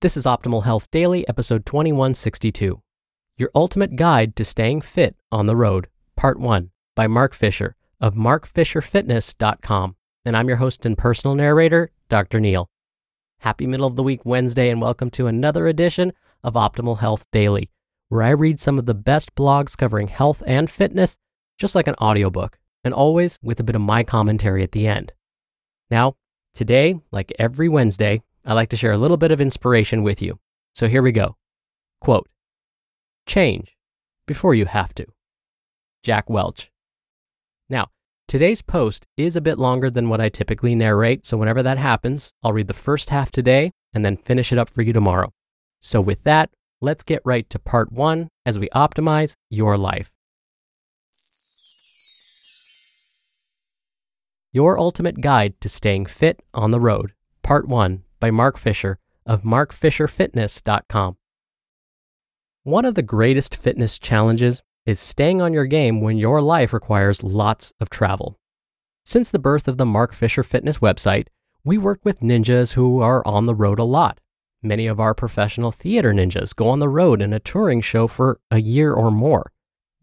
This is Optimal Health Daily, episode 2162 Your Ultimate Guide to Staying Fit on the Road, Part 1 by Mark Fisher of markfisherfitness.com. And I'm your host and personal narrator, Dr. Neal. Happy middle of the week Wednesday, and welcome to another edition of Optimal Health Daily, where I read some of the best blogs covering health and fitness, just like an audiobook, and always with a bit of my commentary at the end. Now, today, like every Wednesday, I like to share a little bit of inspiration with you. So here we go. Quote Change before you have to. Jack Welch. Now, today's post is a bit longer than what I typically narrate, so whenever that happens, I'll read the first half today and then finish it up for you tomorrow. So, with that, let's get right to part one as we optimize your life. Your Ultimate Guide to Staying Fit on the Road, Part 1 by Mark Fisher of markfisherfitness.com. One of the greatest fitness challenges is staying on your game when your life requires lots of travel. Since the birth of the Mark Fisher Fitness website, we work with ninjas who are on the road a lot. Many of our professional theater ninjas go on the road in a touring show for a year or more.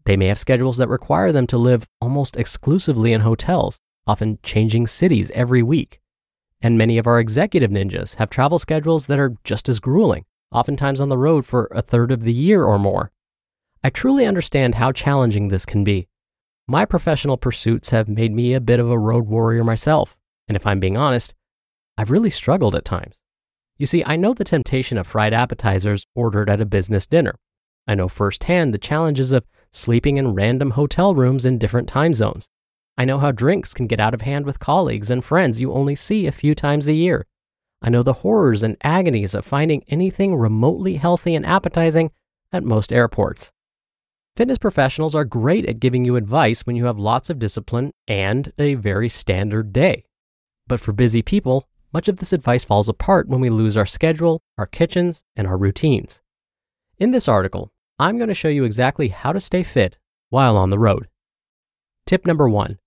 They may have schedules that require them to live almost exclusively in hotels, often changing cities every week. And many of our executive ninjas have travel schedules that are just as grueling, oftentimes on the road for a third of the year or more. I truly understand how challenging this can be. My professional pursuits have made me a bit of a road warrior myself, and if I'm being honest, I've really struggled at times. You see, I know the temptation of fried appetizers ordered at a business dinner. I know firsthand the challenges of sleeping in random hotel rooms in different time zones. I know how drinks can get out of hand with colleagues and friends you only see a few times a year. I know the horrors and agonies of finding anything remotely healthy and appetizing at most airports. Fitness professionals are great at giving you advice when you have lots of discipline and a very standard day. But for busy people, much of this advice falls apart when we lose our schedule, our kitchens, and our routines. In this article, I'm going to show you exactly how to stay fit while on the road. Tip number one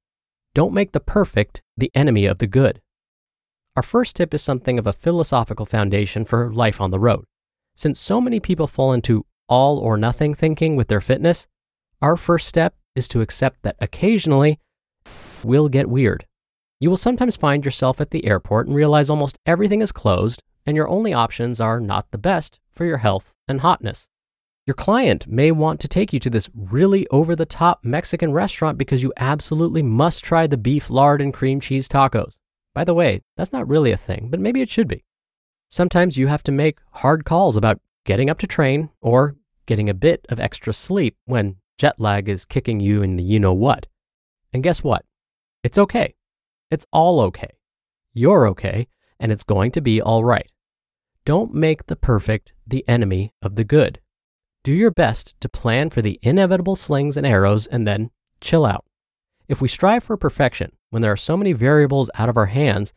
don't make the perfect the enemy of the good. Our first tip is something of a philosophical foundation for life on the road. Since so many people fall into all or nothing thinking with their fitness, our first step is to accept that occasionally will get weird. You will sometimes find yourself at the airport and realize almost everything is closed and your only options are not the best for your health and hotness. Your client may want to take you to this really over the top Mexican restaurant because you absolutely must try the beef lard and cream cheese tacos. By the way, that's not really a thing, but maybe it should be. Sometimes you have to make hard calls about getting up to train or getting a bit of extra sleep when jet lag is kicking you in the you know what. And guess what? It's okay. It's all okay. You're okay, and it's going to be all right. Don't make the perfect the enemy of the good. Do your best to plan for the inevitable slings and arrows and then chill out. If we strive for perfection when there are so many variables out of our hands,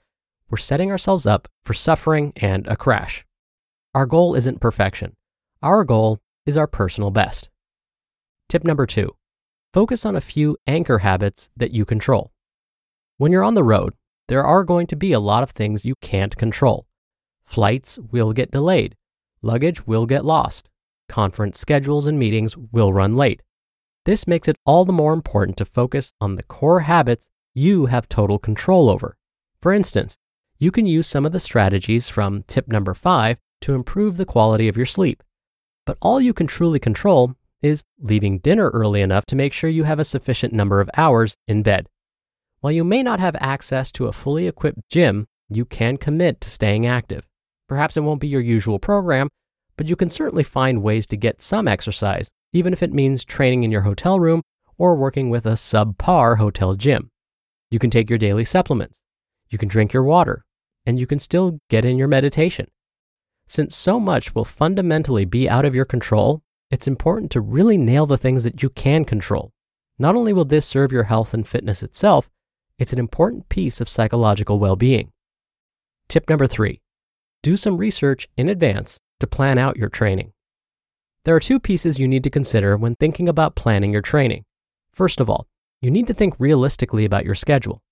we're setting ourselves up for suffering and a crash. Our goal isn't perfection. Our goal is our personal best. Tip number two focus on a few anchor habits that you control. When you're on the road, there are going to be a lot of things you can't control. Flights will get delayed, luggage will get lost, conference schedules and meetings will run late. This makes it all the more important to focus on the core habits you have total control over. For instance, you can use some of the strategies from tip number five to improve the quality of your sleep. But all you can truly control is leaving dinner early enough to make sure you have a sufficient number of hours in bed. While you may not have access to a fully equipped gym, you can commit to staying active. Perhaps it won't be your usual program, but you can certainly find ways to get some exercise, even if it means training in your hotel room or working with a subpar hotel gym. You can take your daily supplements, you can drink your water, and you can still get in your meditation. Since so much will fundamentally be out of your control, it's important to really nail the things that you can control. Not only will this serve your health and fitness itself, it's an important piece of psychological well being. Tip number three do some research in advance to plan out your training. There are two pieces you need to consider when thinking about planning your training. First of all, you need to think realistically about your schedule.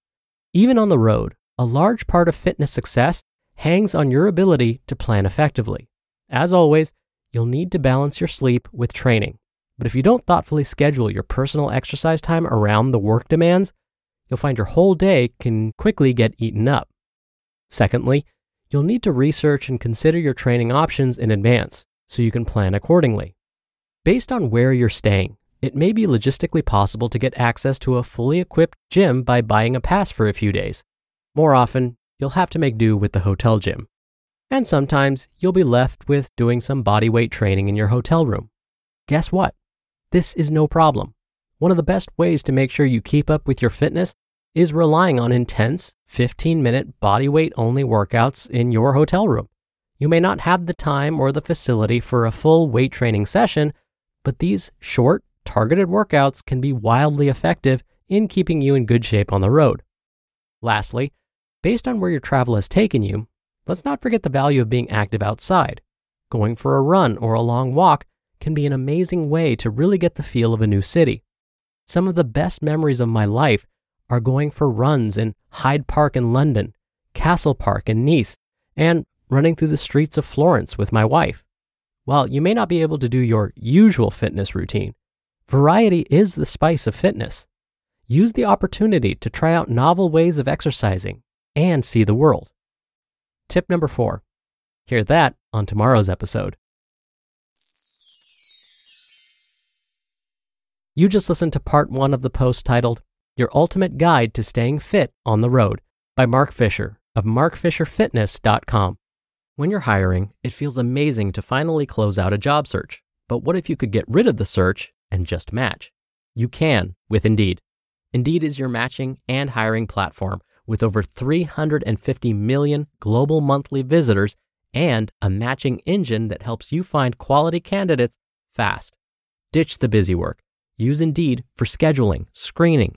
Even on the road, a large part of fitness success hangs on your ability to plan effectively. As always, you'll need to balance your sleep with training. But if you don't thoughtfully schedule your personal exercise time around the work demands, you'll find your whole day can quickly get eaten up. Secondly, you'll need to research and consider your training options in advance so you can plan accordingly. Based on where you're staying, it may be logistically possible to get access to a fully equipped gym by buying a pass for a few days. More often, you'll have to make do with the hotel gym. And sometimes you'll be left with doing some body weight training in your hotel room. Guess what? This is no problem. One of the best ways to make sure you keep up with your fitness is relying on intense 15 minute body weight only workouts in your hotel room. You may not have the time or the facility for a full weight training session, but these short, targeted workouts can be wildly effective in keeping you in good shape on the road. Lastly, based on where your travel has taken you, let's not forget the value of being active outside. Going for a run or a long walk can be an amazing way to really get the feel of a new city. Some of the best memories of my life are going for runs in Hyde Park in London, Castle Park in Nice, and running through the streets of Florence with my wife. While you may not be able to do your usual fitness routine, variety is the spice of fitness. Use the opportunity to try out novel ways of exercising and see the world. Tip number four hear that on tomorrow's episode. You just listened to part one of the post titled your Ultimate Guide to Staying Fit on the Road by Mark Fisher of markfisherfitness.com. When you're hiring, it feels amazing to finally close out a job search. But what if you could get rid of the search and just match? You can with Indeed. Indeed is your matching and hiring platform with over 350 million global monthly visitors and a matching engine that helps you find quality candidates fast. Ditch the busy work. Use Indeed for scheduling, screening,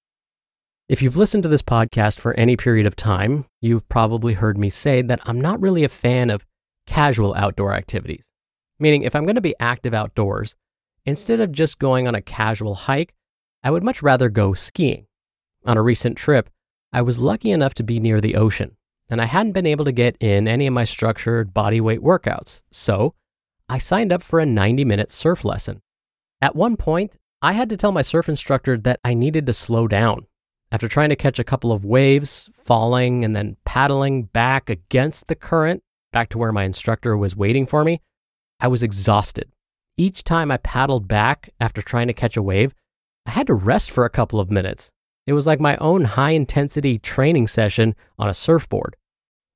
If you've listened to this podcast for any period of time, you've probably heard me say that I'm not really a fan of casual outdoor activities. Meaning, if I'm going to be active outdoors, instead of just going on a casual hike, I would much rather go skiing. On a recent trip, I was lucky enough to be near the ocean, and I hadn't been able to get in any of my structured body weight workouts, so I signed up for a 90 minute surf lesson. At one point, I had to tell my surf instructor that I needed to slow down after trying to catch a couple of waves, falling, and then paddling back against the current back to where my instructor was waiting for me, I was exhausted. Each time I paddled back after trying to catch a wave, I had to rest for a couple of minutes. It was like my own high intensity training session on a surfboard.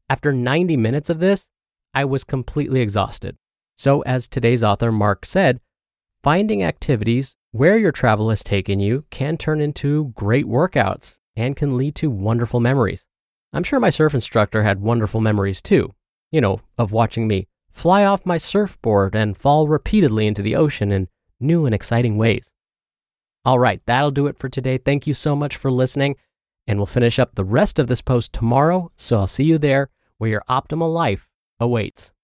After 90 minutes of this, I was completely exhausted. So, as today's author Mark said, finding activities where your travel has taken you can turn into great workouts and can lead to wonderful memories. I'm sure my surf instructor had wonderful memories too, you know, of watching me fly off my surfboard and fall repeatedly into the ocean in new and exciting ways. All right, that'll do it for today. Thank you so much for listening, and we'll finish up the rest of this post tomorrow. So I'll see you there where your optimal life awaits.